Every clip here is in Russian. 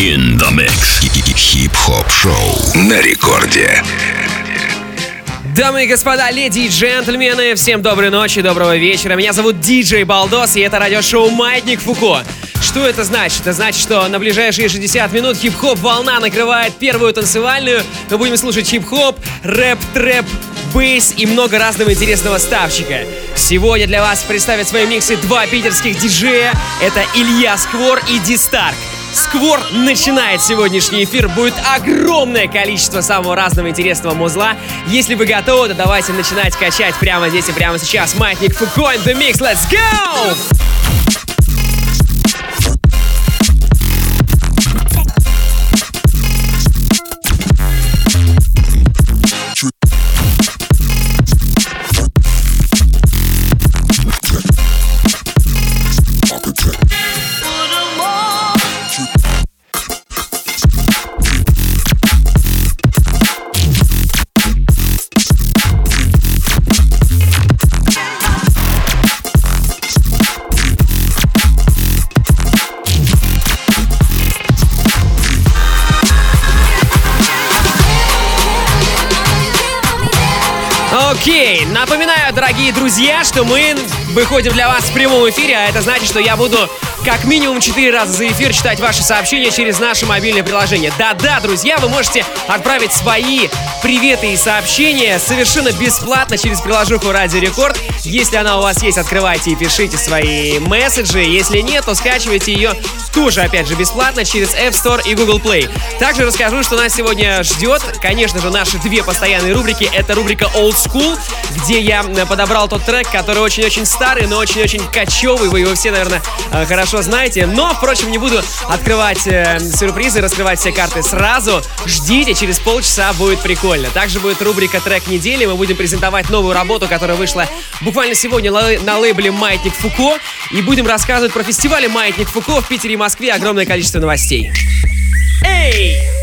In the mix. Хип-хоп шоу на рекорде. Дамы и господа, леди и джентльмены, всем доброй ночи, доброго вечера. Меня зовут Диджей Балдос, и это радиошоу «Маятник Фуко». Что это значит? Это значит, что на ближайшие 60 минут хип-хоп волна накрывает первую танцевальную. Мы будем слушать хип-хоп, рэп, трэп, бейс и много разного интересного стаффчика. Сегодня для вас представят свои миксы два питерских диджея. Это Илья Сквор и Ди Старк. Сквор начинает сегодняшний эфир. Будет огромное количество самого разного интересного музла. Если вы готовы, то давайте начинать качать прямо здесь и прямо сейчас. Маятник Фуко in the mix. Let's go! Друзья, что мы выходим для вас в прямом эфире, а это значит, что я буду как минимум 4 раза за эфир читать ваши сообщения через наше мобильное приложение. Да-да, друзья, вы можете отправить свои приветы и сообщения совершенно бесплатно через приложуху Радио Рекорд. Если она у вас есть, открывайте и пишите свои месседжи. Если нет, то скачивайте ее тоже, опять же, бесплатно через App Store и Google Play. Также расскажу, что нас сегодня ждет, конечно же, наши две постоянные рубрики. Это рубрика Old School, где я подобрал тот трек, который очень-очень старый, но очень-очень кочевый. Вы его все, наверное, э, хорошо знаете. Но, впрочем, не буду открывать э, сюрпризы, раскрывать все карты сразу. Ждите, через полчаса будет прикольно. Также будет рубрика трек недели. Мы будем презентовать новую работу, которая вышла буквально сегодня на лейбле Маятник Фуко. И будем рассказывать про фестивали Маятник Фуко в Питере и Москве. Огромное количество новостей. Эй!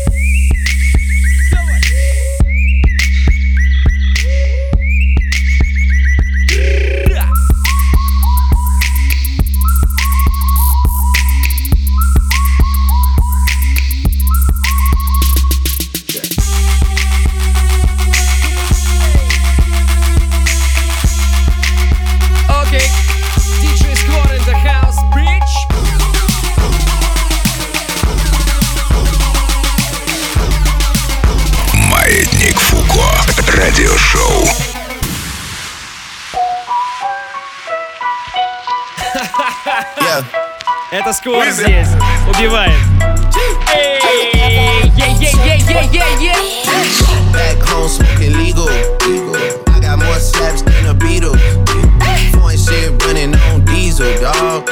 Это Сквор здесь. Убивает. Эй, е-е-е-е-е-е. Back home smoking legal. I got more slaps than the Beatles. Foreign shit running on diesel, dog.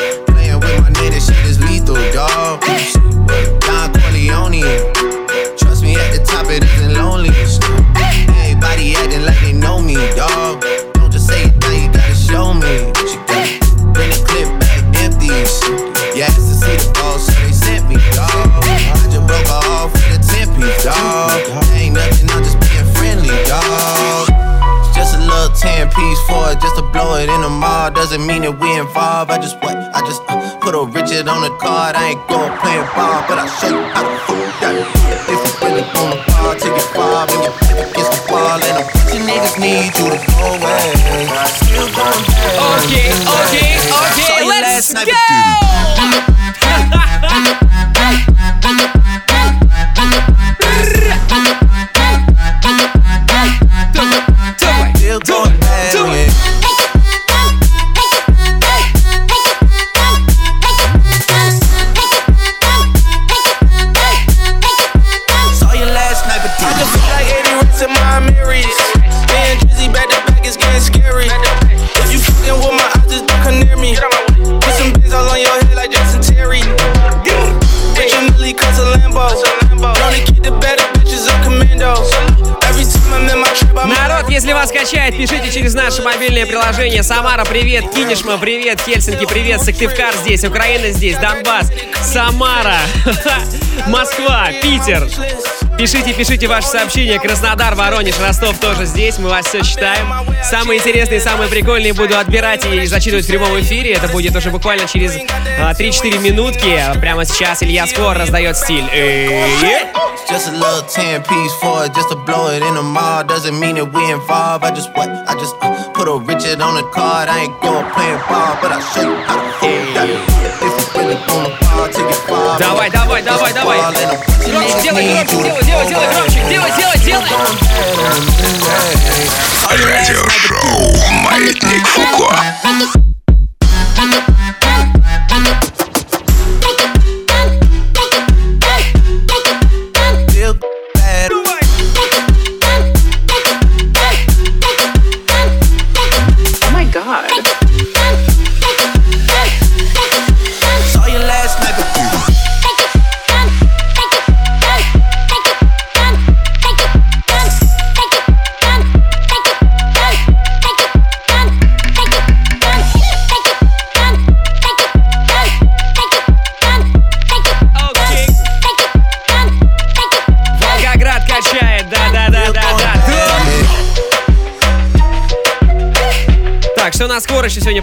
In the mall doesn't mean that we involved. I just what? I just uh, put a Richard on the card. I ain't going playing ball, but I'll show you how to fool that. If you really wanna ball, take it far when you hit against the wall. And them bitchy niggas need you to go away. But I still going back. Okay, okay, okay, let's go. Качает, пишите через наше мобильное приложение. Самара, привет. Кинешма, привет. Хельсинки, привет. Сыктывкар здесь. Украина здесь. Донбасс. Самара. Москва. Питер. Пишите, пишите ваши сообщения. Краснодар, Воронеж, Ростов тоже здесь. Мы вас все читаем. Самые интересные, самые прикольные буду отбирать и зачитывать в прямом эфире. Это будет уже буквально через а, 3-4 минутки. Прямо сейчас Илья Скор раздает стиль. Just a little 10 piece for it, just to blow it in the mall. Doesn't mean that we involved. I just what? I just uh, put a Richard on the card. I ain't going playing ball, but I'll show you how to hold that. If you really wanna ball, take it far. Давай, давай, давай, давай. Громче делай, громче, делай, делай, делай, громче. Делай, делай, делай. Радиошоу «Маятник Фуко».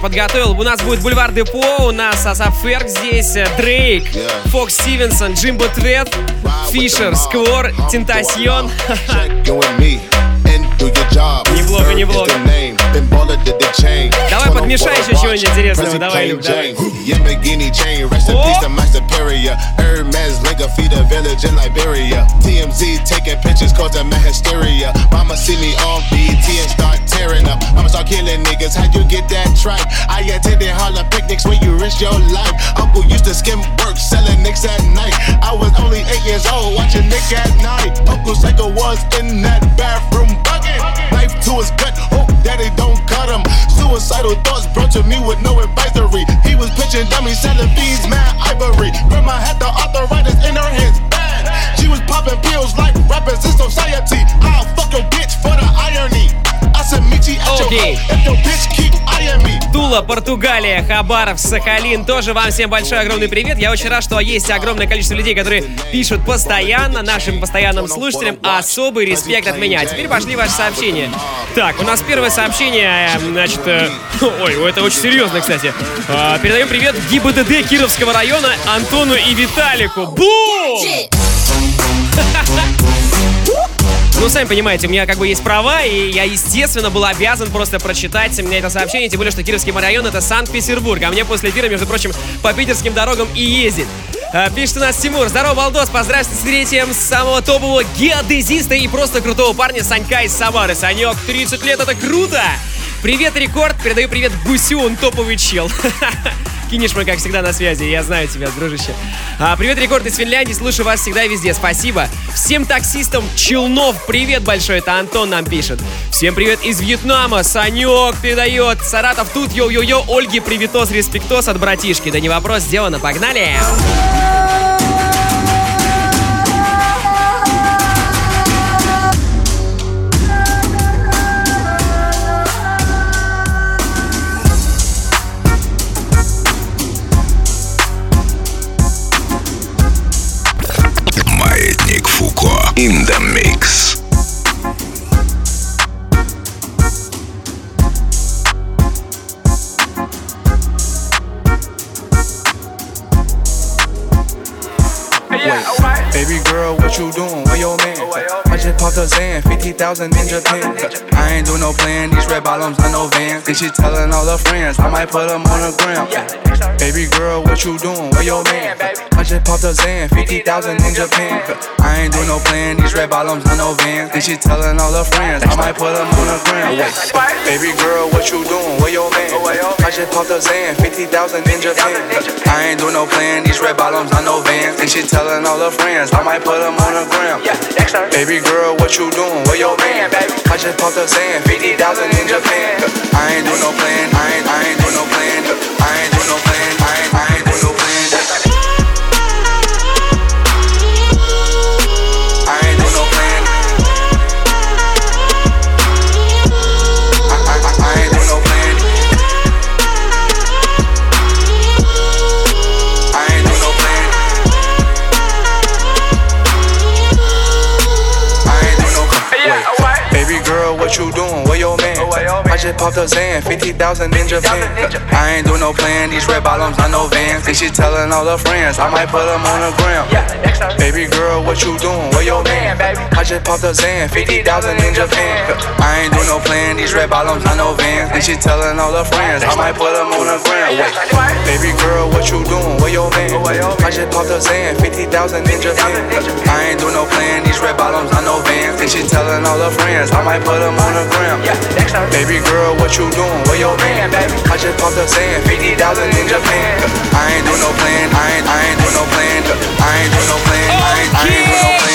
Подготовил? У нас будет Бульвар Депо, у нас Асап Ферг здесь, э, Дрейк, Фокс Стивенсон, Джимбо Твет, Фишер, Сквор, Тентасьон. Неплохо, неплохо. Давай подмешай еще чего-нибудь интересного, давай, Люк, давай. О! Tearing up. I'ma start killing niggas. How you get that tripe? I attended Harlem picnics where you risk your life. Uncle used to skim work, selling nicks at night. I was only eight years old, watching Nick at night. Uncle Psycho was in that bathroom bucket. Knife to his gut, hope daddy don't cut him. Suicidal thoughts brought to me with no advisory. He was pitching dummies, selling beads, mad ivory. Grandma had the arthritis in her hands. She was popping pills like rappers in society. I'll fuck your bitch for the irony. Me. Тула, Португалия, Хабаров, Сахалин. Тоже вам всем большой огромный привет. Я очень рад, что есть огромное количество людей, которые пишут постоянно, нашим постоянным слушателям. Особый респект от меня. Теперь пошли ваши сообщения. Так, у нас первое сообщение, э, значит... э, ой, это очень серьезно, кстати. А, Передаем привет ГИБДД Кировского района Антону и Виталику. Бум! Ну, сами понимаете, у меня как бы есть права, и я, естественно, был обязан просто прочитать мне это сообщение, тем более, что Кировский район — это Санкт-Петербург, а мне после эфира, между прочим, по питерским дорогам и ездить. А, Пишет у нас Тимур. Здорово, Балдос, поздравьте с третьим самого топового геодезиста и просто крутого парня Санька из Самары. Санек, 30 лет, это круто! Привет, Рекорд, передаю привет Гусю, он топовый чел. Кинешь мы, как всегда, на связи. Я знаю тебя, дружище. А, привет, Рекорд из Финляндии. Слушаю вас всегда и везде. Спасибо. Всем таксистам Челнов привет большой. Это Антон нам пишет. Всем привет из Вьетнама. Санек передает. Саратов тут. Йо-йо-йо. Ольге привитос, респектос от братишки. Да не вопрос, сделано. Погнали. Маятник Kazan, 50,000 in Japan. I ain't do no plan, these red bottoms, I no Vans. And she telling all her friends, I might put them on the gram. Baby girl, what you doing? Where your man? I just popped a Zan, 50,000 in Japan. I ain't do no plan, these red bottoms, I no Vans. And she telling all her friends, I might put them on the gram. Baby girl, what you doing? Where your man? I just popped a Zan, 50,000 in Japan. I ain't do no plan, these red bottoms, I no Vans. And she telling all her friends, I might put them on the gram. Baby girl, what you doing? Where your man? I just popped a Zan, 50,000 in Japan. I ain't do no plan, I ain't, I ain't do no plan. I ain't do no plan, I ain't, I ain't do no plan. Popped a Zan, 50,000 in Japan. I ain't do no plan, these red bottoms, I know vans. And she telling all her friends, I might put them on the gram. Baby girl, what you doing? Where your man? I just popped a Zan, 50,000 in Japan. I ain't do no plan, these red bottoms, I know vans. And she telling all her friends, I might put them on the gram. Baby girl, what you doing? Where your man? I just popped a Zan, 50,000 in Japan. I ain't do no plan, these red bottoms, I know vans. And she telling all her friends, I might put them on the gram. Baby girl, what you doing? Where your man? I just popped up saying 50,000 in Japan. I ain't do no plan, I ain't, I ain't do no plan. I ain't do no plan, I ain't, I ain't do no plan.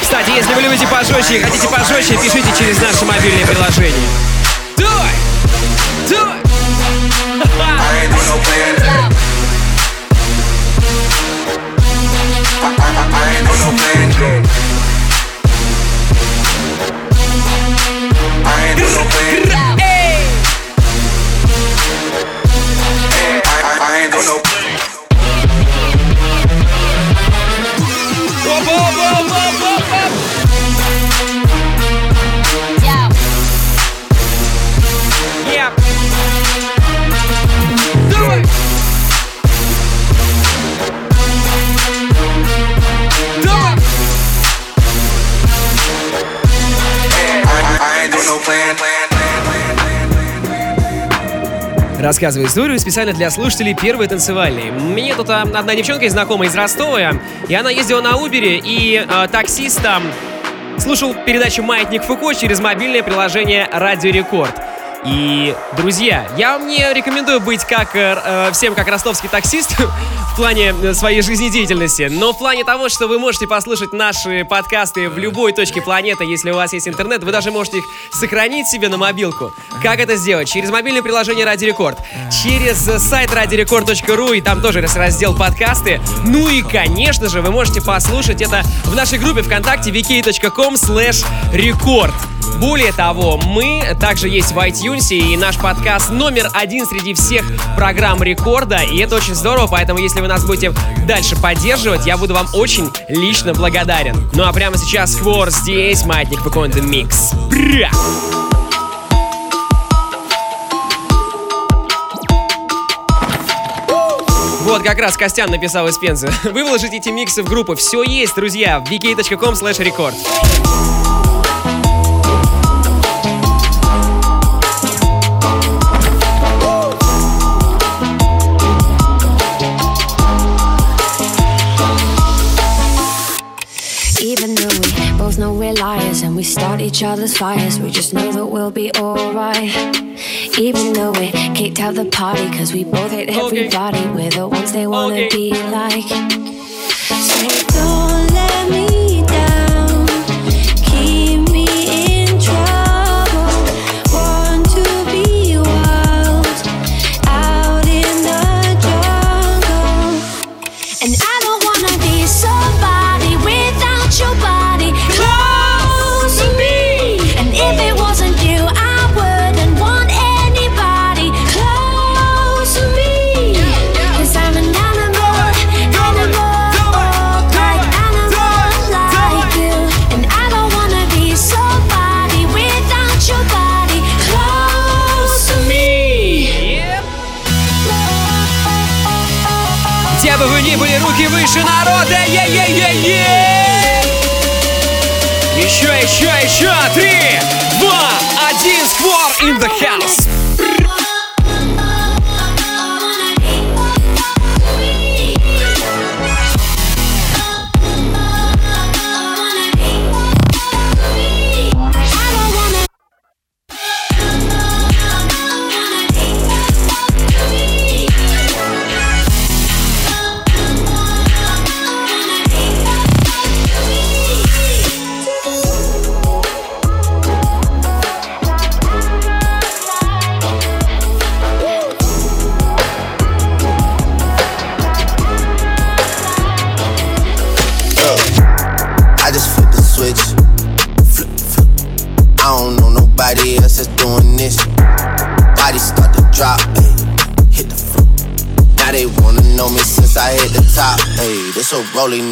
Кстати, если вы любите пожестче и хотите пожестче, пишите через наше мобильное приложение. Давай! Давай! I ain't do no plan. I plan. I ain't do no plan. Grrr, grrr. Рассказываю историю специально для слушателей первой танцевальной. Мне тут а, одна девчонка из знакомая из Ростова, и она ездила на Убере, и а, таксист там слушал передачу «Маятник Фуко» через мобильное приложение «Радио Рекорд». И, друзья, я вам не рекомендую быть как э, э, всем как ростовский таксист в плане э, своей жизнедеятельности, но в плане того, что вы можете послушать наши подкасты в любой точке планеты, если у вас есть интернет, вы даже можете их сохранить себе на мобилку. Как это сделать? Через мобильное приложение Радио Рекорд, через э, сайт радиорекорд.ру, и там тоже раздел подкасты. Ну и, конечно же, вы можете послушать это в нашей группе ВКонтакте vk.com slash record. Более того, мы также есть в iTunes, и наш подкаст номер один среди всех программ рекорда, и это очень здорово, поэтому если вы нас будете дальше поддерживать, я буду вам очень лично благодарен. Ну а прямо сейчас Хвор здесь, Маятник Фуко in da mix. Бра! Вот как раз Костян написал из Пензы. Вы выложите эти миксы в группу. Все есть, друзья, в vk.com slash record. Start each other's fires, we just know that we'll be alright. Even though we kicked out the party, cause we both hate everybody, we're the ones they wanna Okay. be like. So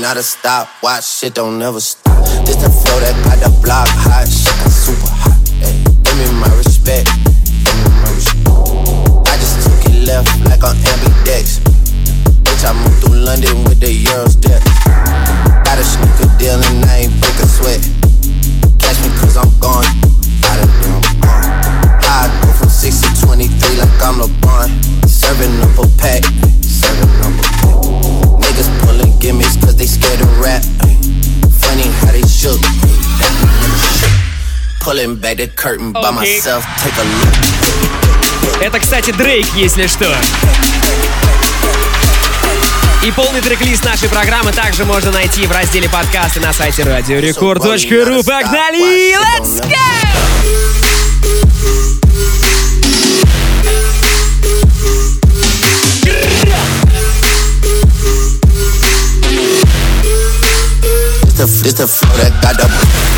not a stop. Watch shit don't never stop. Curtain by myself. Take a look. Это, кстати, Дрейк, если что. И полный трек-лист нашей программы также можно найти в разделе подкасты на сайте радиорекорд.ру. Погнали! Let's go! It's the flow that got the.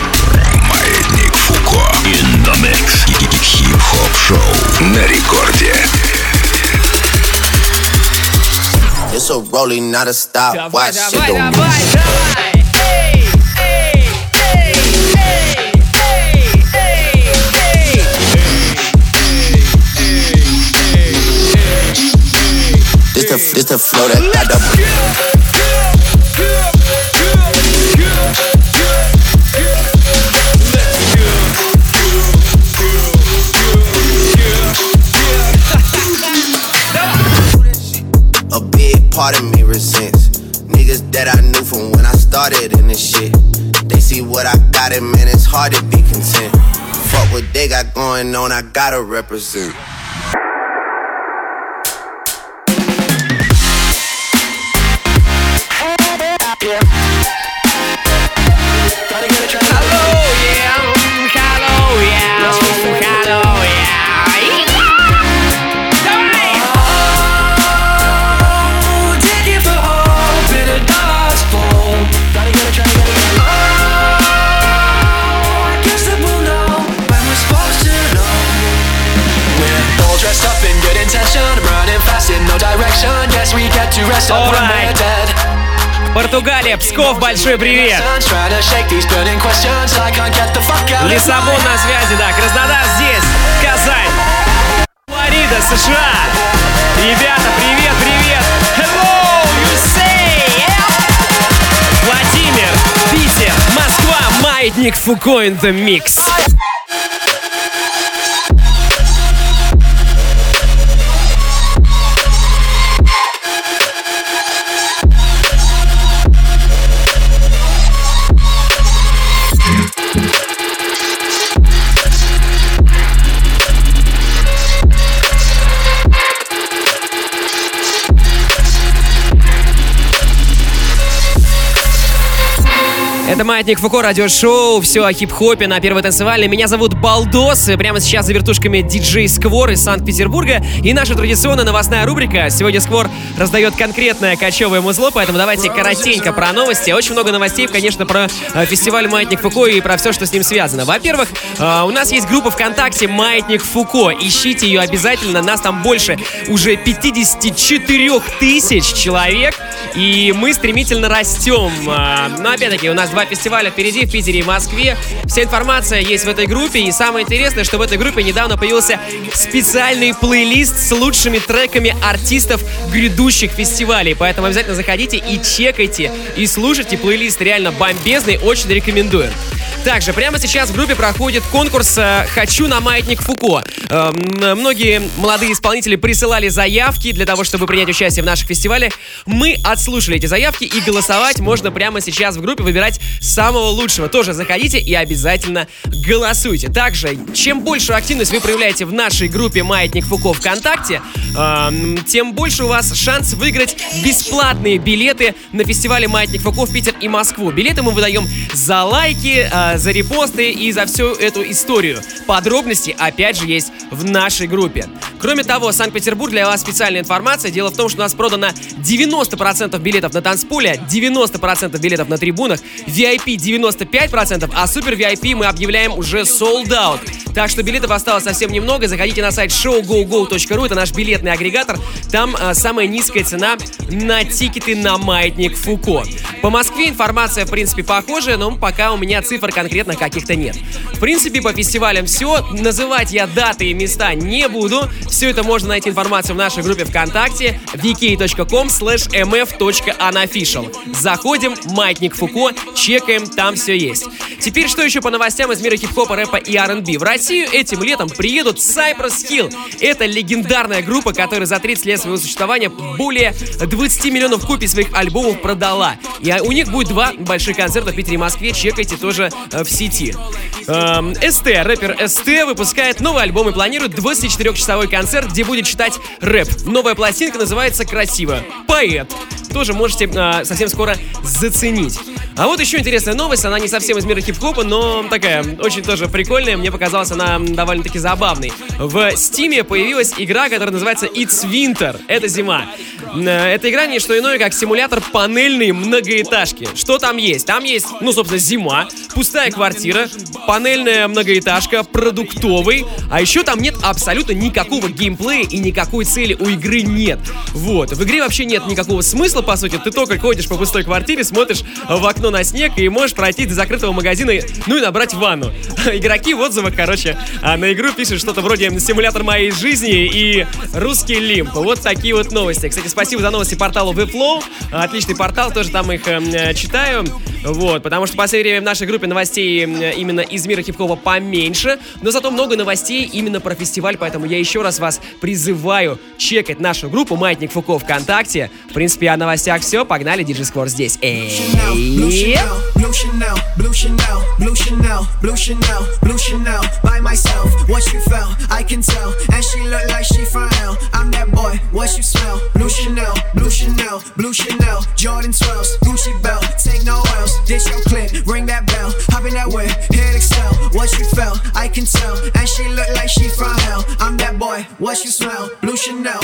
Маятник Фуко. In the mix. Хип-хоп шоу на рекорде. It's a rolling, not a stop. Давай, Watch shit давай, don't давай, давай! Эй, эй, эй, эй, эй, эй, эй. This the this the flow that got the. I gotta represent. Португалия, Псков, большой привет! Лиссабон на связи, да, Краснодар здесь, Казань, Флорида, США. Ребята, привет, привет! Hello, you say! Yeah! Владимир, Питер, Москва, Маятник Фуко in the Это Маятник Фуко, радиошоу, все о хип-хопе на Первой танцевальной. Меня зовут Балдос, и прямо сейчас за вертушками диджей Сквор из Санкт-Петербурга. И наша традиционная новостная рубрика. Сегодня Сквор раздает конкретное кочевое музло, поэтому давайте коротенько про новости. Очень много новостей, конечно, про э, фестиваль Маятник Фуко и про все, что с ним связано. Во-первых, э, у нас есть группа ВКонтакте Маятник Фуко. Ищите ее обязательно, нас там больше уже 54 тысяч человек, и мы стремительно растем. А, Но опять-таки у нас два фестиваля впереди в Питере и Москве. Вся информация есть в этой группе, и самое интересное, что в этой группе недавно появился специальный плейлист с лучшими треками артистов грядущих фестивалей. Поэтому обязательно заходите и чекайте, и слушайте. Плейлист реально бомбезный, очень рекомендую. Также прямо сейчас в группе проходит конкурс э, «Хочу на маятник Фуко». Э, м, Многие молодые исполнители присылали заявки для того, чтобы принять участие в наших фестивалях. Мы отслушали эти заявки и голосовать можно прямо сейчас в группе, выбирать самого лучшего. Тоже заходите и обязательно голосуйте. Также, чем большую активность вы проявляете в нашей группе «Маятник Фуко» ВКонтакте, эм, тем больше у вас шанс выиграть бесплатные билеты на фестивале «Маятник Фуко» в Питер и Москву. Билеты мы выдаем за лайки, за репосты и за всю эту историю. Подробности, опять же, есть в нашей группе. Кроме того, Санкт-Петербург для вас специальная информация. Дело в том, что у нас продано 90% билетов на танцполе, 90% билетов на трибунах, VIP 95%, а супер VIP мы объявляем уже sold out. Так что билетов осталось совсем немного. Заходите на сайт showgogo.ru, это наш билетный агрегатор. Там э, самая низкая цена на тикеты на маятник Фуко. По Москве информация, в принципе, похожая, но пока у меня цифр конкретно каких-то нет. В принципе, по фестивалям все. Называть я даты и места не буду. Все это можно найти информацию в нашей группе ВКонтакте vk.com mf.unofficial. Заходим, маятник Фуко, чекаем, там все есть. Теперь что еще по новостям из мира хип-хопа, рэпа и R&B? В Россию этим летом приедут Cypress Hill. Это легендарная группа, которая за 30 лет своего существования более 20 миллионов копий своих альбомов продала. И у них будет два больших концерта в Питере и Москве. Чекайте тоже в сети. Эм, СТ, рэпер СТ выпускает новый альбом и планирует 24-часовой концерт, где будет читать рэп. Новая пластинка называется «Красиво». Поэт. Тоже можете э, совсем скоро заценить. А вот еще интересная новость, она не совсем из мира хип-хопа, но такая очень тоже прикольная, мне показалась она довольно-таки забавной. В Стиме появилась игра, которая называется It's Winter, это зима. Э, Эта игра не что иное, как симулятор панельной многоэтажки. Что там есть? Там есть, ну, собственно, зима, пустая квартира, панельная многоэтажка, продуктовый, а еще там нет абсолютно никакого геймплея и никакой цели у игры нет. Вот, в игре вообще нет никакого смысла, по сути, ты только ходишь по пустой квартире, смотришь в окно на снег и можешь пройти до закрытого магазина, ну и набрать ванну. Игроки в отзывах, короче, а, на игру пишут что-то вроде «Симулятор моей жизни» и «Русский лимп». Вот такие вот новости. Кстати, спасибо за новости порталу Webflow. Отличный портал, тоже там их э, читаю. Вот, потому что в последнее время в нашей группе новостей э, именно из мира хип-хопа поменьше, но зато много новостей именно про фестиваль, поэтому я еще раз вас призываю чекать нашу группу «Маятник Фуко» ВКонтакте. В принципе, о новостях все. Погнали, диджей Сквор здесь. Эй! Jordan 12s, Gucci belt, take no. This your clip, ring that bell. Hop in that way, hit excel. What you felt, I can tell. And she look like she from hell. I'm that boy, what you smell? Blue Chanel.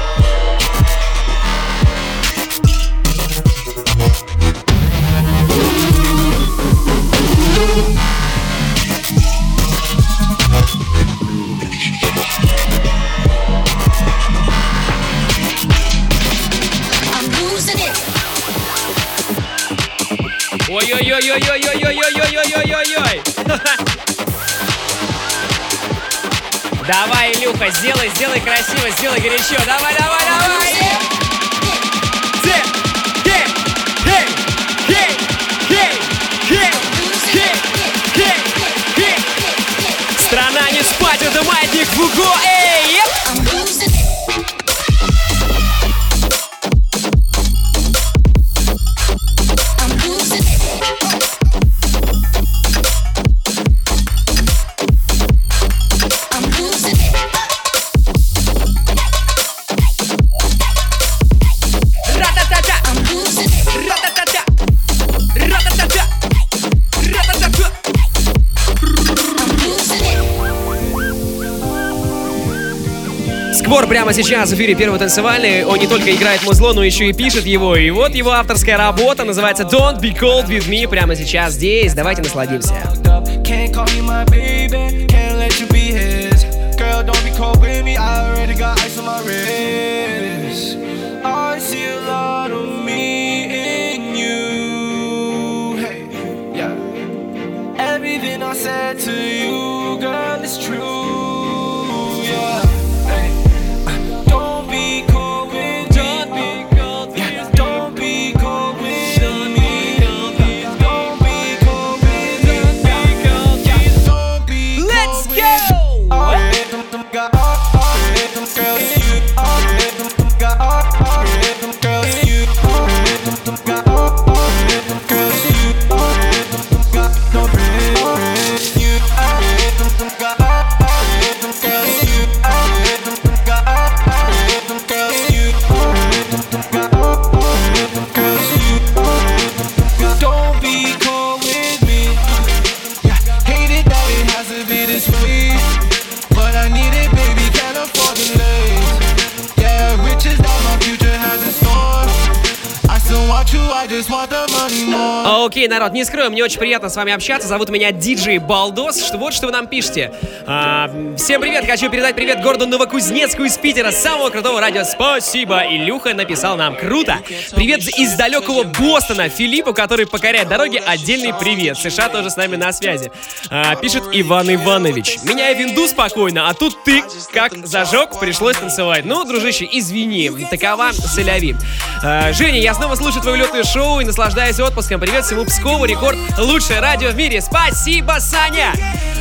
Ой-ой-ой-ой-ой-ой-ой-ой-ой-ой-ой-ой! Давай, Илюха, сделай, сделай красиво, сделай горячо. Давай, давай, давай! Google Сбор прямо сейчас в эфире первого танцевальный. Он не только играет музло, но еще и пишет его. И вот его авторская работа называется Don't Be Cold With Me прямо сейчас здесь. Давайте насладимся. Everything I said to you. Окей, народ, не скрою, мне очень приятно с вами общаться. Зовут меня Диджей Балдос. Что, вот что вы нам пишете. А, всем привет, хочу передать привет городу Новокузнецку из Питера, самого крутого радио. Спасибо. Илюха написал нам. Круто. Привет из далекого Бостона. Филиппу, который покоряет дороги, отдельный привет. США тоже с нами на связи. А, пишет Иван Иванович. Меня и винду спокойно, а тут ты как зажег, пришлось танцевать. Ну, дружище, извини, такова соляви. А, Женя, я снова слушаю твое летное шоу и наслаждаюсь отпуском. Привет всему Пскову, рекорд, лучшее радио в мире. Спасибо, Саня!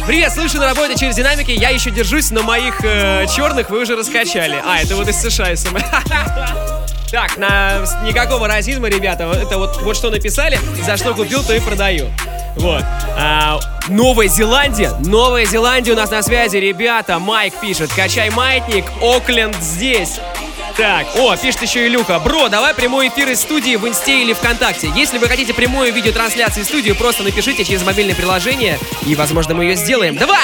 Привет, слышу на работе через динамики, я еще держусь, но моих э, черных вы уже раскачали. А, это вот из США СМ. Так, на никакого расизма, ребята. Это вот, вот что написали, за что купил, то и продаю. Вот. А, Новая Зеландия. Новая Зеландия у нас на связи, ребята. Майк пишет. Качай маятник. Окленд здесь. Так, о, пишет еще Илюха. Бро, давай прямой эфир из студии в Инсте или ВКонтакте. Если вы хотите прямую видеотрансляцию из студии, просто напишите через мобильное приложение, и, возможно, мы ее сделаем. Давай!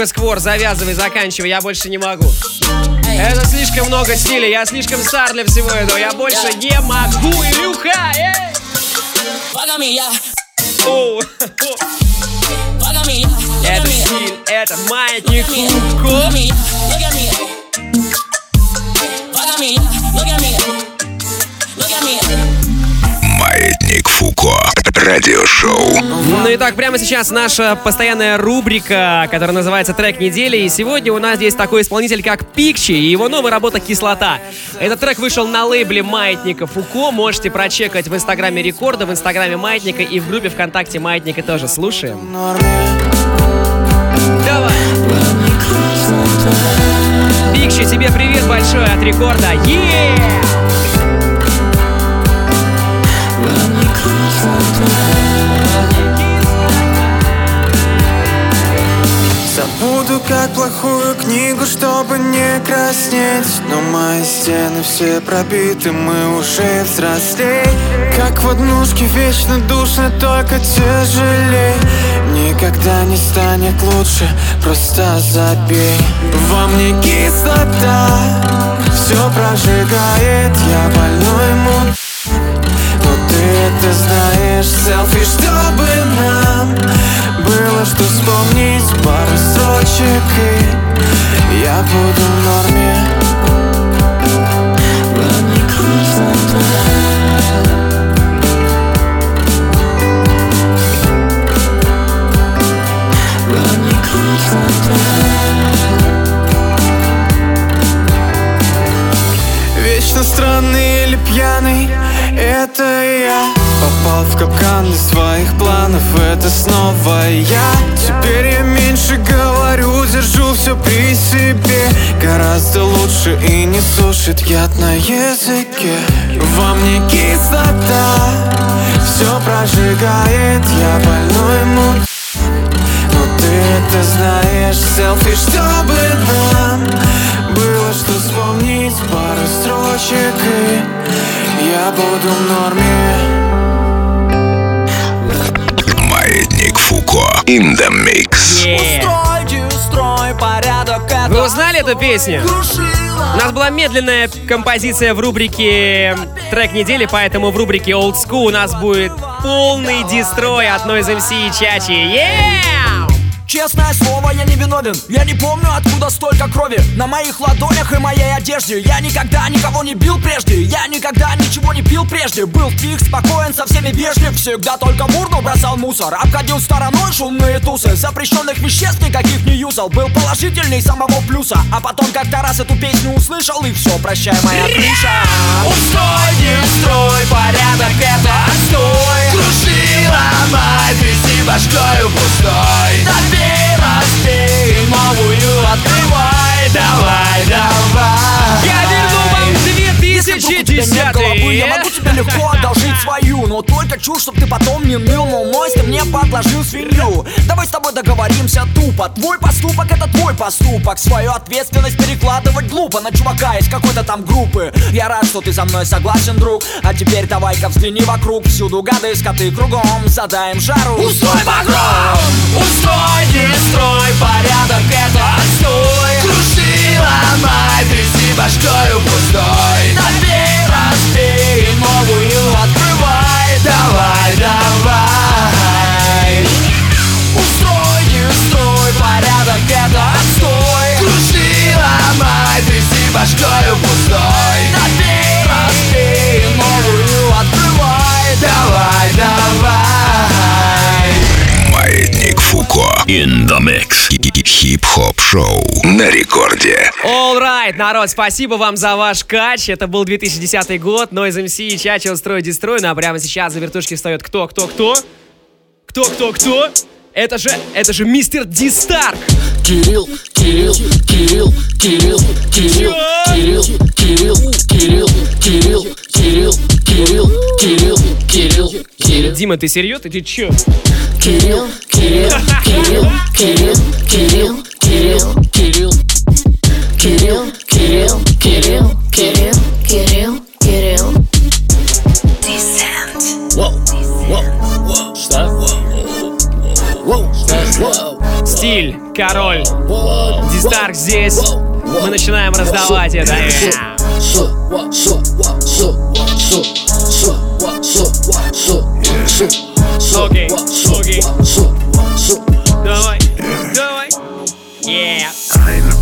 Илюха Сквор, завязывай, заканчивай, я больше не могу. Это слишком много стиля, я слишком стар для всего этого, я больше не могу, Илюха! эй! Это стиль, это маятник Look at Фуко. me, look at me. Look at me, Радиошоу. Ну и так, прямо сейчас наша постоянная рубрика, которая называется «Трек недели». И сегодня у нас здесь такой исполнитель, как Пикчи, и его новая работа «Кислота». Этот трек вышел на лейбле Маятника Фуко. Можете прочекать в инстаграме Рекорда, в инстаграме Маятника и в группе ВКонтакте Маятника тоже. Слушаем. Давай! Пикчи, тебе привет большой от Рекорда. Yeah! Забуду как плохую книгу, чтобы не краснеть. Но мои стены все пробиты, мы уже взрослей Как в однушке вечно душно, только тяжелей Никогда не станет лучше, просто забей. Во мне кислота, все прожигает Я больной муд, но ты знаешь Селфи, чтобы нам было что вспомнить Пару строчек и я буду в норме. Вечно странный или пьяный Это я Попал в капкан из своих планов Это снова я. Теперь я меньше говорю Держу все при себе. Гораздо лучше и не сушит яд на языке. Во мне кислота Все прожигает Я больной муд но ты это знаешь Селфи, чтобы нам Что вспомнить Пару строчек и я буду в норме Маятник Фуко. In the mix. Устройте, строй, порядок, это Вы узнали эту песню? У нас была медленная композиция в рубрике «Трек недели», поэтому в рубрике «Old School» у нас будет полный дистрой от Noise MC и Чачи. Yeah! Честное слово, я не виновен Я не помню, откуда столько крови. На моих ладонях и моей одежде. Я никогда никого не бил прежде. Я никогда ничего не пил прежде. Был тих, спокоен, со всеми вежлив. Всегда только в урну бросал мусор. Обходил стороной шумные тусы. Запрещенных веществ никаких не юзал. Был положительный самого плюса. А потом как-то раз эту песню услышал И все, прощай, моя крыша. Устрой, не строй, порядок это отстой. Круши, ломай, тряси башкою пустой. Добей, разбей, новую открывай Давай, давай. Я верну Если вдруг у тебя нет головы, я могу тебе легко одолжить свою. Но только чушь, чтоб ты потом не ныл. Мол, мой, ты мне подложил свинью. Давай с тобой договоримся тупо. Твой поступок это твой поступок. Свою ответственность перекладывать глупо На чувака. Из какой-то там группы. Я рад, что ты со мной согласен, друг. А теперь давай-ка взгляни вокруг. Всюду гады, скоты кругом. Задаем жару. Устрой погром! Устрой, не строй. Порядок это отстой. Круши, ломай, тряси башкою пустой Добей, разбей, новую открывай Давай, давай Устрой, не порядок это отстой Круши, ломай, тряси башкою пустой Добей, разбей, новую открывай Давай, давай Маятник Фуко. In the mix. Хип-хоп шоу на рекорде. All right, народ, спасибо вам за ваш кач. Это был 2010 год. Noise MC и Чачи он строит дестрой. Ну а прямо сейчас за вертушки встает кто, кто, кто? Кто, кто, кто? Это же, это же мистер Ди Старк. Кирилл, Кирилл, Кирилл, Кирилл, Кирилл, Кирилл, Кирилл, Кирилл, Кирилл, Кирилл, Кирилл, Кирилл, Кирилл, Кирилл. Дима, ты серьезно? Ты чё? Кирилл, Кирилл, Кирилл, Кирилл, Кирилл, Кирилл, Кирилл. Кирилл, Кирилл, Кирилл, Кирилл, Кирилл, Кирилл. Воу, воу, воу, что? Воу, что? Стиль, король, Ди Старк здесь. Мы начинаем раздавать это. Yeah. Слуги, слуги, давай, давай, yeah.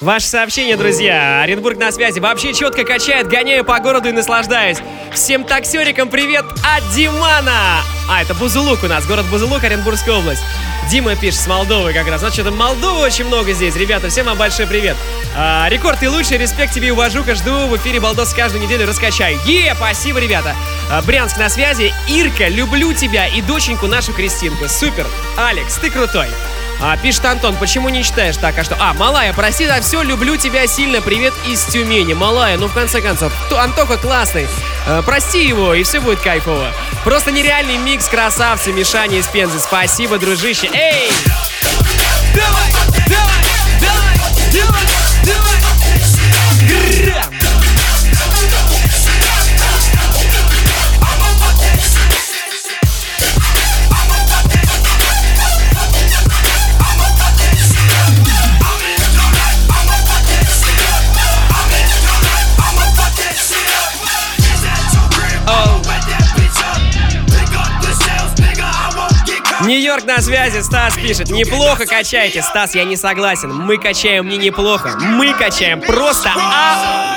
Ваше сообщение, друзья. Оренбург на связи. Вообще четко качает, гоняю по городу и наслаждаюсь. Всем таксерикам привет от Димана. А, это Бузулук у нас, город Бузулук, Оренбургская область. Дима пишет с Молдовы как раз. Значит, Молдовы очень много здесь. Ребята, всем вам большой привет. А, рекорд ты лучший, респект тебе и уважуха. Жду в эфире Балдос каждую неделю раскачай. Е, спасибо, ребята. А, Брянск на связи. Ирка, люблю тебя и доченьку нашу Кристинку. Супер. Алекс, ты крутой. А, пишет Антон, почему не читаешь так? А что? А, Малая, прости за все, люблю тебя сильно, привет из Тюмени. Малая, ну в конце концов, Антоха классный. Э, прости его, и все будет кайфово. Просто нереальный микс красавцы, Мишаня из Пензы. Спасибо, дружище. Эй! Нью-Йорк на связи, Стас пишет. Неплохо качаете. Стас, я не согласен. Мы качаем не неплохо. Мы качаем просто а...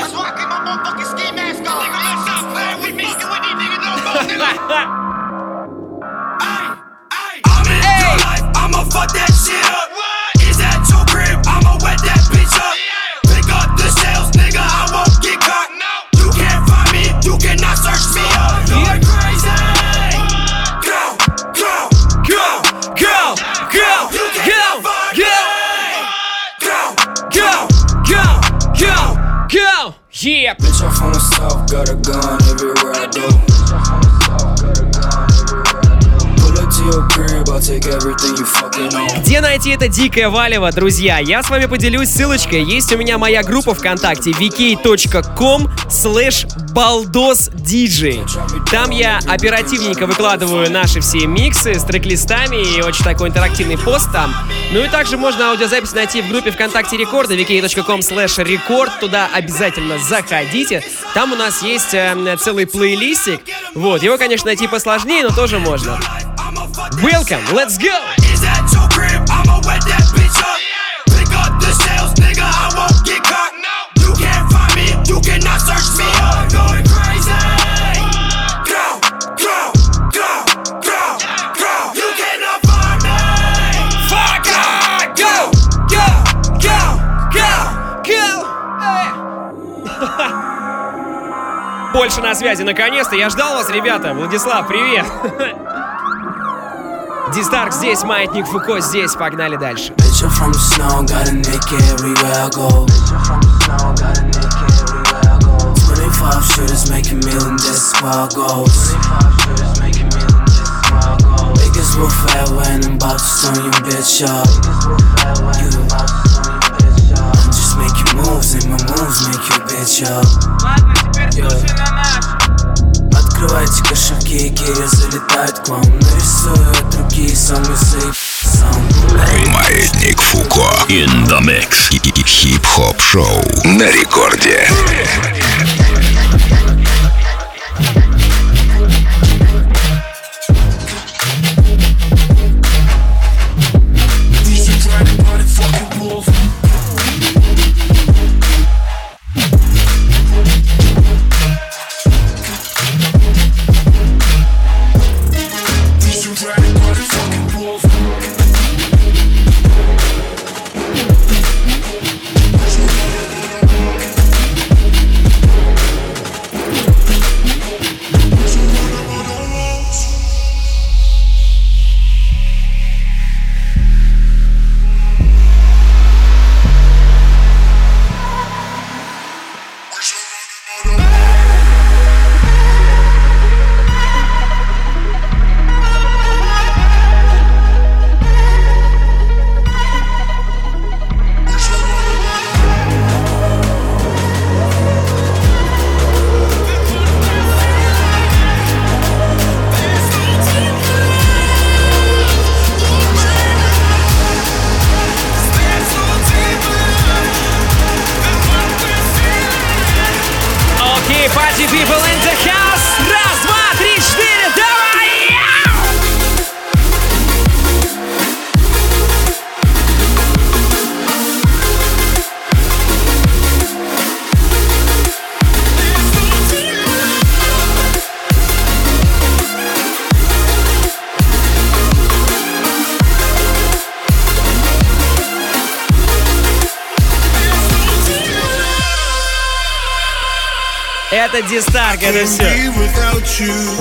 Yeah. Bitch, I'm from the south, got a gun everywhere I go. Где найти это дикое валево, друзья? Я с вами поделюсь ссылочкой. Есть у меня моя группа ВКонтакте vk.com slash baldosdj. Там я оперативненько выкладываю наши все миксы с трек-листами и очень такой интерактивный пост там. Ну и также можно аудиозапись найти в группе ВКонтакте Рекорда vk.com slash record. Туда обязательно заходите. Там у нас есть э, целый плейлистик. Вот, его, конечно, найти посложнее, но тоже можно. Welcome, let's go! Is that your crib? I'ma wet that bitch up. Pick up the sales, nigga. I won't get caught. You can't find me. You cannot search me up. Going crazy. Go, go, go, go, go. You cannot find me. Fuck Go, go, go, go, go. больше на связи. Наконец-то я ждал вас, ребята. Владислав, привет. Дистарк здесь, Маятник Фуко здесь. Погнали дальше. Bitch, I'm from the snow, got a naked everywhere I go. 25 shooters making million, that's where I go. Niggas will fat when I'm about to stone your bitch up. You, I'm just making moves, and my moves make you bitch up. Yeah. Открывайте кошельки, Кири залетает к вам Нарисуют другие самые сейф сам Маятник Фуко. In the mix. Хип-хоп шоу. На рекорде. Это Дистарк, это все.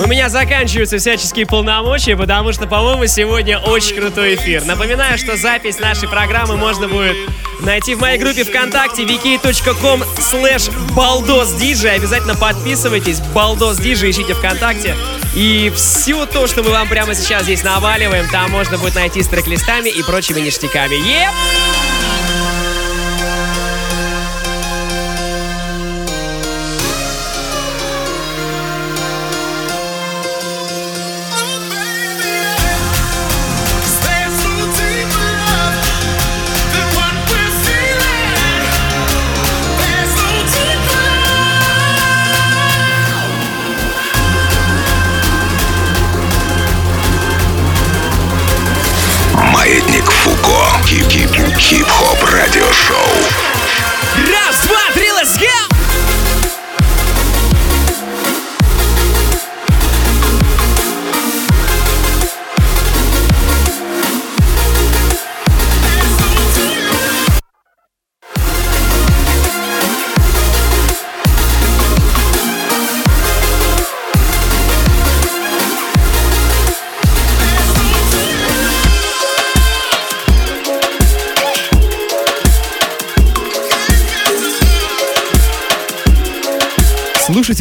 У меня заканчиваются всяческие полномочия, потому что, по-моему, сегодня очень крутой эфир. Напоминаю, что запись нашей программы можно будет найти в моей группе ВКонтакте wiki.com slash baldosdj. Обязательно подписывайтесь. Балдос ищите ВКонтакте. И все то, что мы вам прямо сейчас здесь наваливаем, там можно будет найти с трек-листами и прочими ништяками. Еп!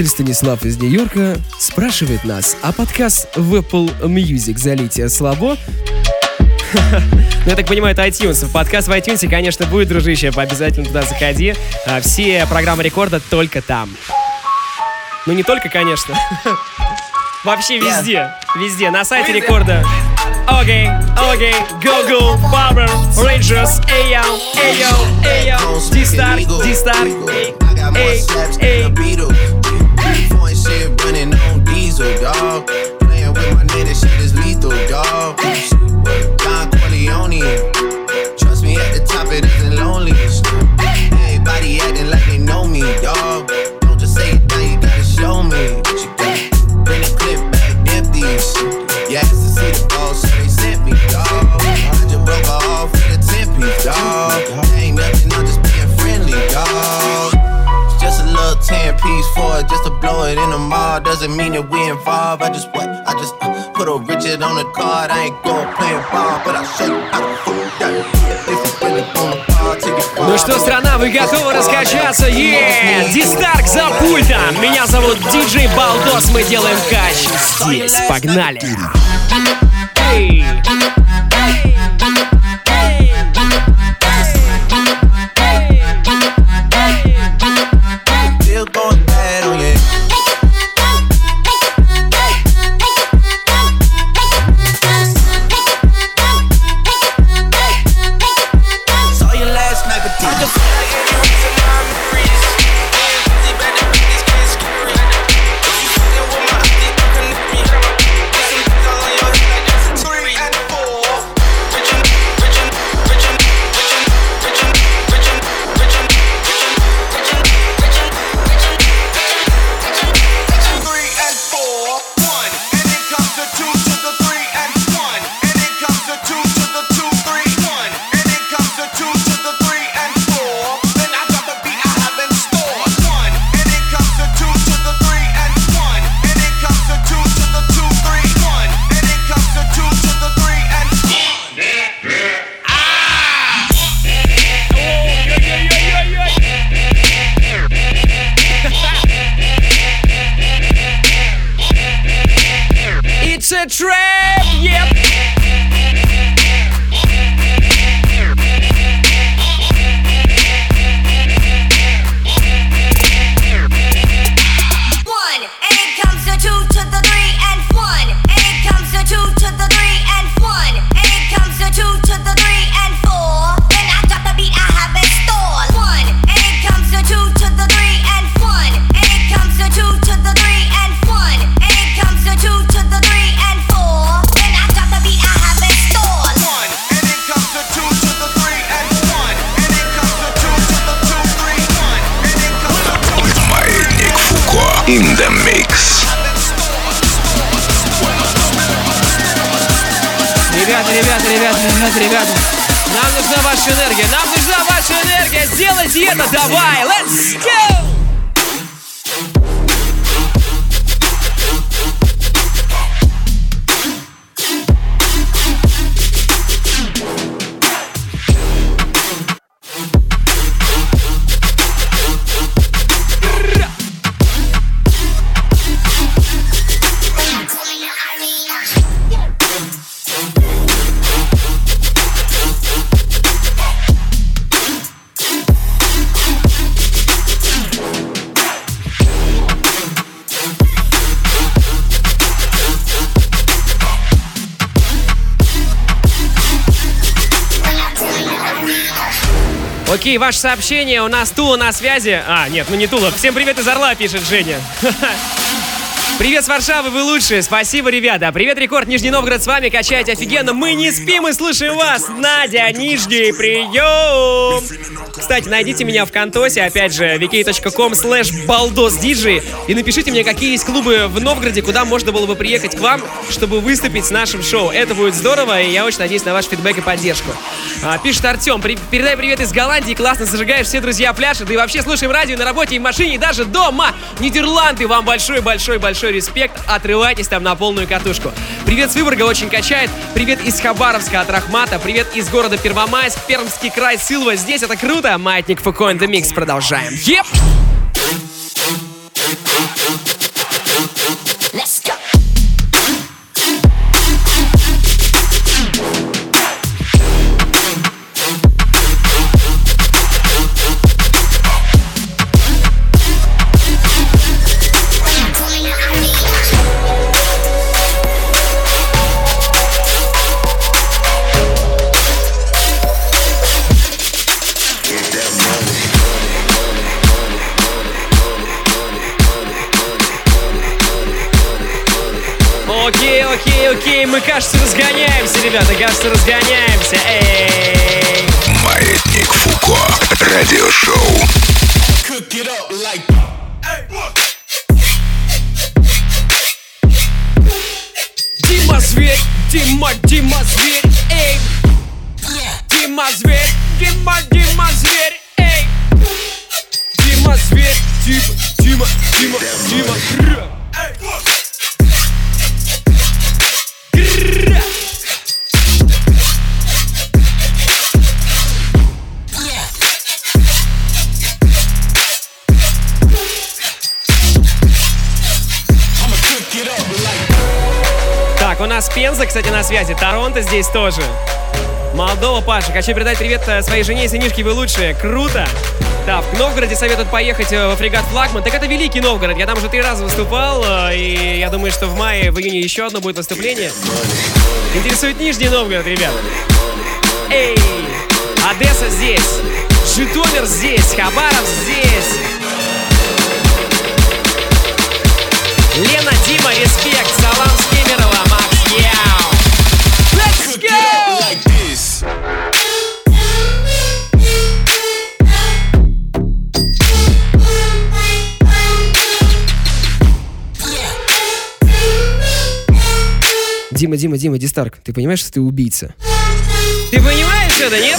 Слушатель Станислав из Нью-Йорка спрашивает нас, а подкаст в Apple Music залитие слабо? Ну, я так понимаю, это iTunes. Подкаст в iTunes, конечно, будет, дружище. Обязательно туда заходи. А, Все программы рекорда только там. Ну, не только, конечно. Вообще везде. Везде. На сайте рекорда. Окей, окей, Google, Barber, Rangers, Ayo, Ayo, Ayo, Диджей Балдос, мы делаем кач здесь. Погнали! Эй! Окей, ваше сообщение. У нас Тула на связи. А, нет, ну не Тула. Всем привет из Орла, пишет Женя. Привет Варшавы, вы лучшие. Спасибо, ребята. Привет, Рекорд, Нижний Новгород с вами. Качаете офигенно. Мы не спим и слушаем вас. Надя, Нижний, прием. Кстати, найдите меня в Контосе, опять же, vk.com slash baldosdj и напишите мне, какие есть клубы в Новгороде, куда можно было бы приехать к вам, чтобы выступить с нашим шоу. Это будет здорово, и я очень надеюсь на ваш фидбэк и поддержку. А, пишет Артем, «При- передай привет из Голландии, классно зажигаешь, все друзья пляшут, и вообще слушаем радио на работе и в машине, и даже дома. Нидерланды, вам большой-большой-большой респект, отрывайтесь там на полную катушку. Привет с Выборга, очень качает. Привет из Хабаровска от Рахмата, привет из города Первомайск, Пермский край, Силва. Здесь это круто. Маятник Фуко the Mix, продолжаем. Еп! Let's кстати, на связи. Торонто здесь тоже. Молдова, Паша. Хочу передать привет э, своей жене и сынишке, вы лучшие. Круто! Да, в Новгороде советуют поехать э, во фрегат Флагман. Так это Великий Новгород. Я там уже три раза выступал, э, и я думаю, что в мае, в июне еще одно будет выступление. Интересует Нижний Новгород, ребят. Эй! Одесса здесь. Житомир здесь. Хабаров здесь. Лена, Дима, респект. Салам Дима, Дима, Дима, Дистарк, ты понимаешь, что ты убийца? Ты понимаешь это, нет?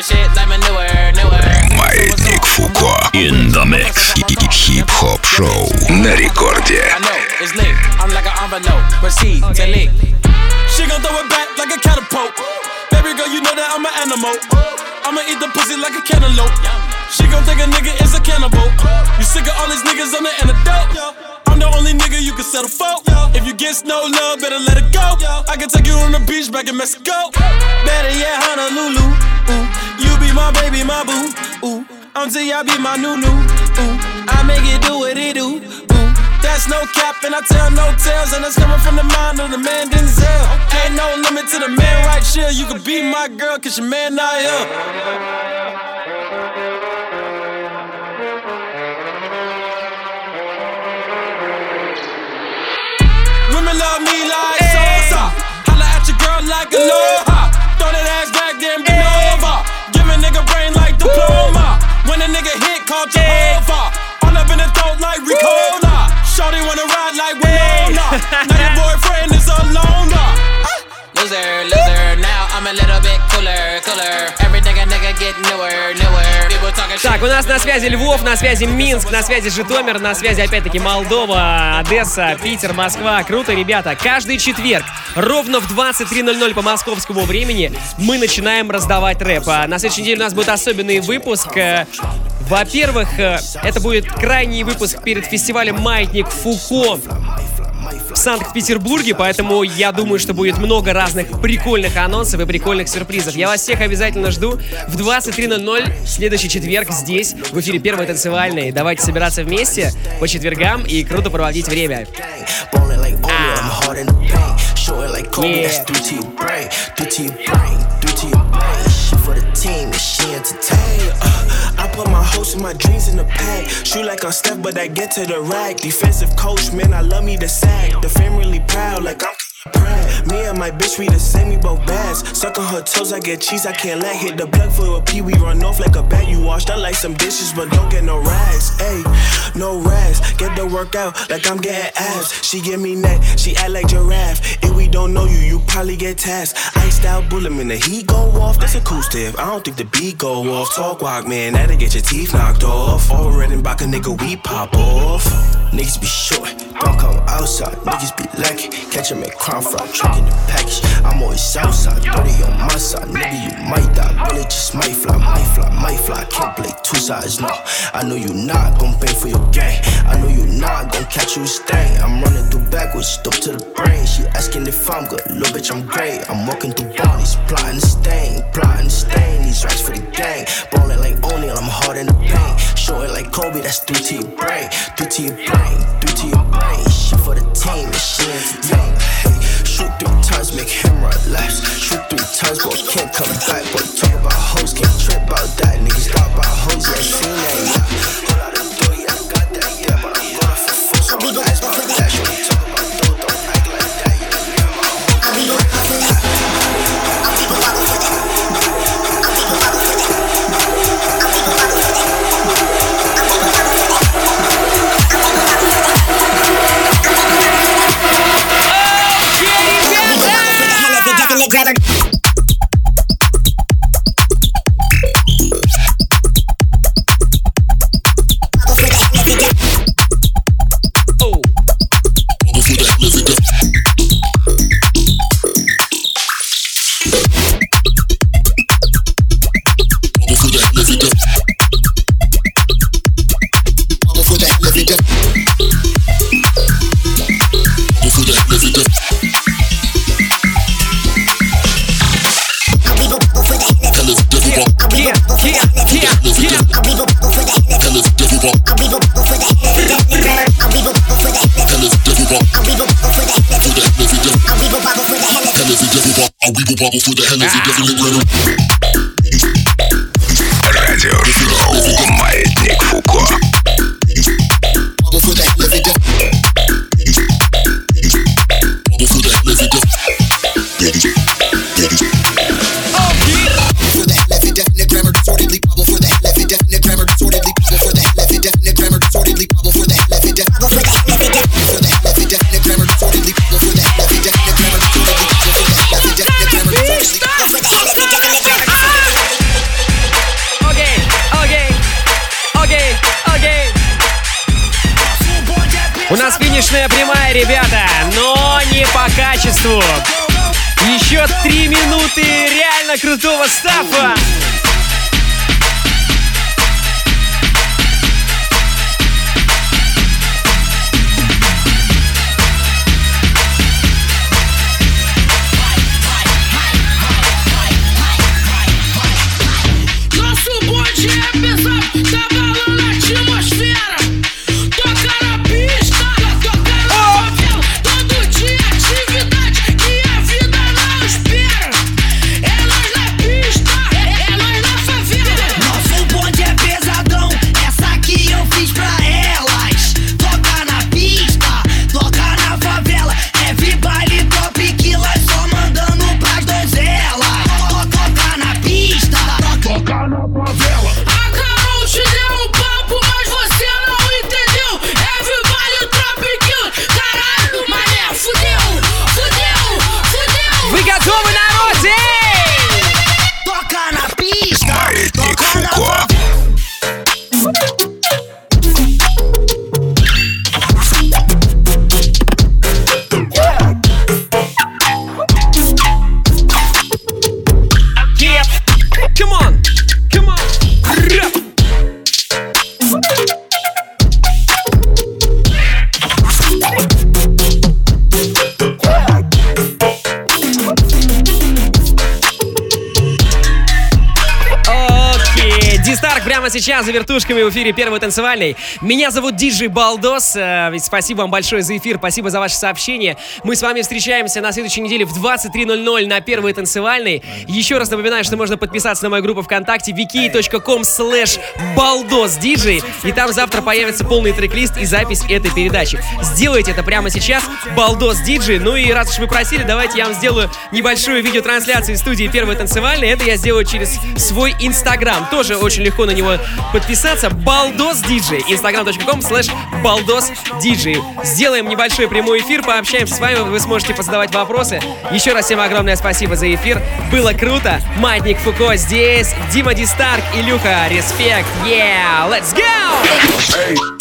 People talking shit like manure, newer. Маятник Фуко. In the mix. Хип-хоп шоу на рекорде. I know it's lit. I'm like an envelope. Proceed to lick. She gon' throw it back like a catapult. Baby girl, you know that I'm an animal. I'ma eat the pussy like a cantaloupe. She gon' think a nigga is a cannibal. You sick of all these niggas on the antidote? I'm the only nigga you can settle for. Get no love, better let it go. I can take you on the beach back in Mexico. Better yet, Honolulu. Ooh, you be my baby, my boo. Ooh, until y'all be my new new. Ooh, I make it do what it do. Ooh, that's no cap, and I tell no tales, and that's coming from the mind of the man Denzel. Ain't no limit to the man right here. You can be my girl, cause your man not here. Like aloha. Throw that ass back, then bend over. Give a nigga brain like diploma. When a nigga hit, call Jehovah. All up in the throat like Ricola. Shorty wanna ride like Winona. now your boyfriend is a loner. Loser, loser, now I'm a little bit cooler, cooler. Every nigga, nigga get newer, newer. Так, у нас на связи Львов, на связи Минск, на связи Житомир, на связи опять-таки Молдова, Одесса, Питер, Москва. Круто, ребята. Каждый четверг ровно в 23.00 по московскому времени мы начинаем раздавать рэп. А на следующей неделе у нас будет особенный выпуск. Э, Во-первых, э, это будет крайний выпуск перед фестивалем «Маятник Фуко» в Санкт-Петербурге, поэтому я думаю, что будет много разных прикольных анонсов и прикольных сюрпризов. Я вас всех обязательно жду в 23.00 в следующий четверг здесь, в эфире Первой танцевальной. Давайте собираться вместе по четвергам и круто проводить время. Ballin' She for the team, and she entertain. Uh, I put my hopes and my dreams in the pack. Shoot like I'm Steph, but I get to the rack. Defensive coach, man, I love me the sack. The fam really proud, like I'm. Me and my bitch, we the same, we both bads. Suck on her toes, I get cheese, I can't let hit the plug for a pee. We run off like a bat, you washed out like some dishes, but don't get no rags. Ayy, no rags. Get the workout like I'm getting abs. She give me neck, she act like giraffe. If we don't know you, you probably get tasked. Iced out bullet, man, the heat go off. That's a cool step. I don't think the beat go off. Talk walk, man, that'll get your teeth knocked off. All red and back a nigga, we pop off. Niggas be short, don't come outside. Niggas be lacking, catch 'em at crown fry, tricking the package. I'm always outside, 30 on my side. Nigga, you might die, bullet just might fly, might fly, might fly. Can't play two sides, no. I know you not gon' pay for your game. I know you not gon' catch you a stain. I'm running through backwards, dope to the brain. She asking if I'm good, little bitch, I'm great. I'm walking through bodies, plotting to stain, plotting to stain. These racks for the gang, ballin' like O'Neal, I'm hard in the paint. Showing like Kobe, that's three to your brain, three to your brain, three to your brain. Shit for the team, and she entertain. Shoot three times, make him run laps. Shoot three times, boy, can't come back. Boy, talk about hoes, can't trip about that. Niggas talk about hoes, yeah, seen that. Yeah. wobble through the hell of the government rhythm. Качеству. Еще три минуты реально крутого стафа. Сейчас за вертушками в эфире первой танцевальной. Меня зовут Диджей Балдос. Э, Спасибо вам большое за эфир, спасибо за ваши сообщения. Мы с вами встречаемся на следующей неделе в 23.00 на первой танцевальной. Еще раз напоминаю, что можно подписаться на мою группу ВКонтакте wiki.com slash baldosdj и там завтра появится полный трек-лист и запись этой передачи. Сделайте это прямо сейчас, Балдос Диджей. Ну и раз уж вы просили, давайте я вам сделаю небольшую видеотрансляцию из студии первой танцевальной. Это я сделаю через свой инстаграм. Тоже очень легко на него подписаться. Балдос Диджей. Instagram.com slash балдос диджей. Сделаем небольшой прямой эфир, пообщаемся с вами, вы сможете позадавать вопросы. Еще раз всем огромное спасибо за эфир. Было круто. Маятник Фуко здесь. Дима Дистарк, Илюха, респект. Yeah, let's go!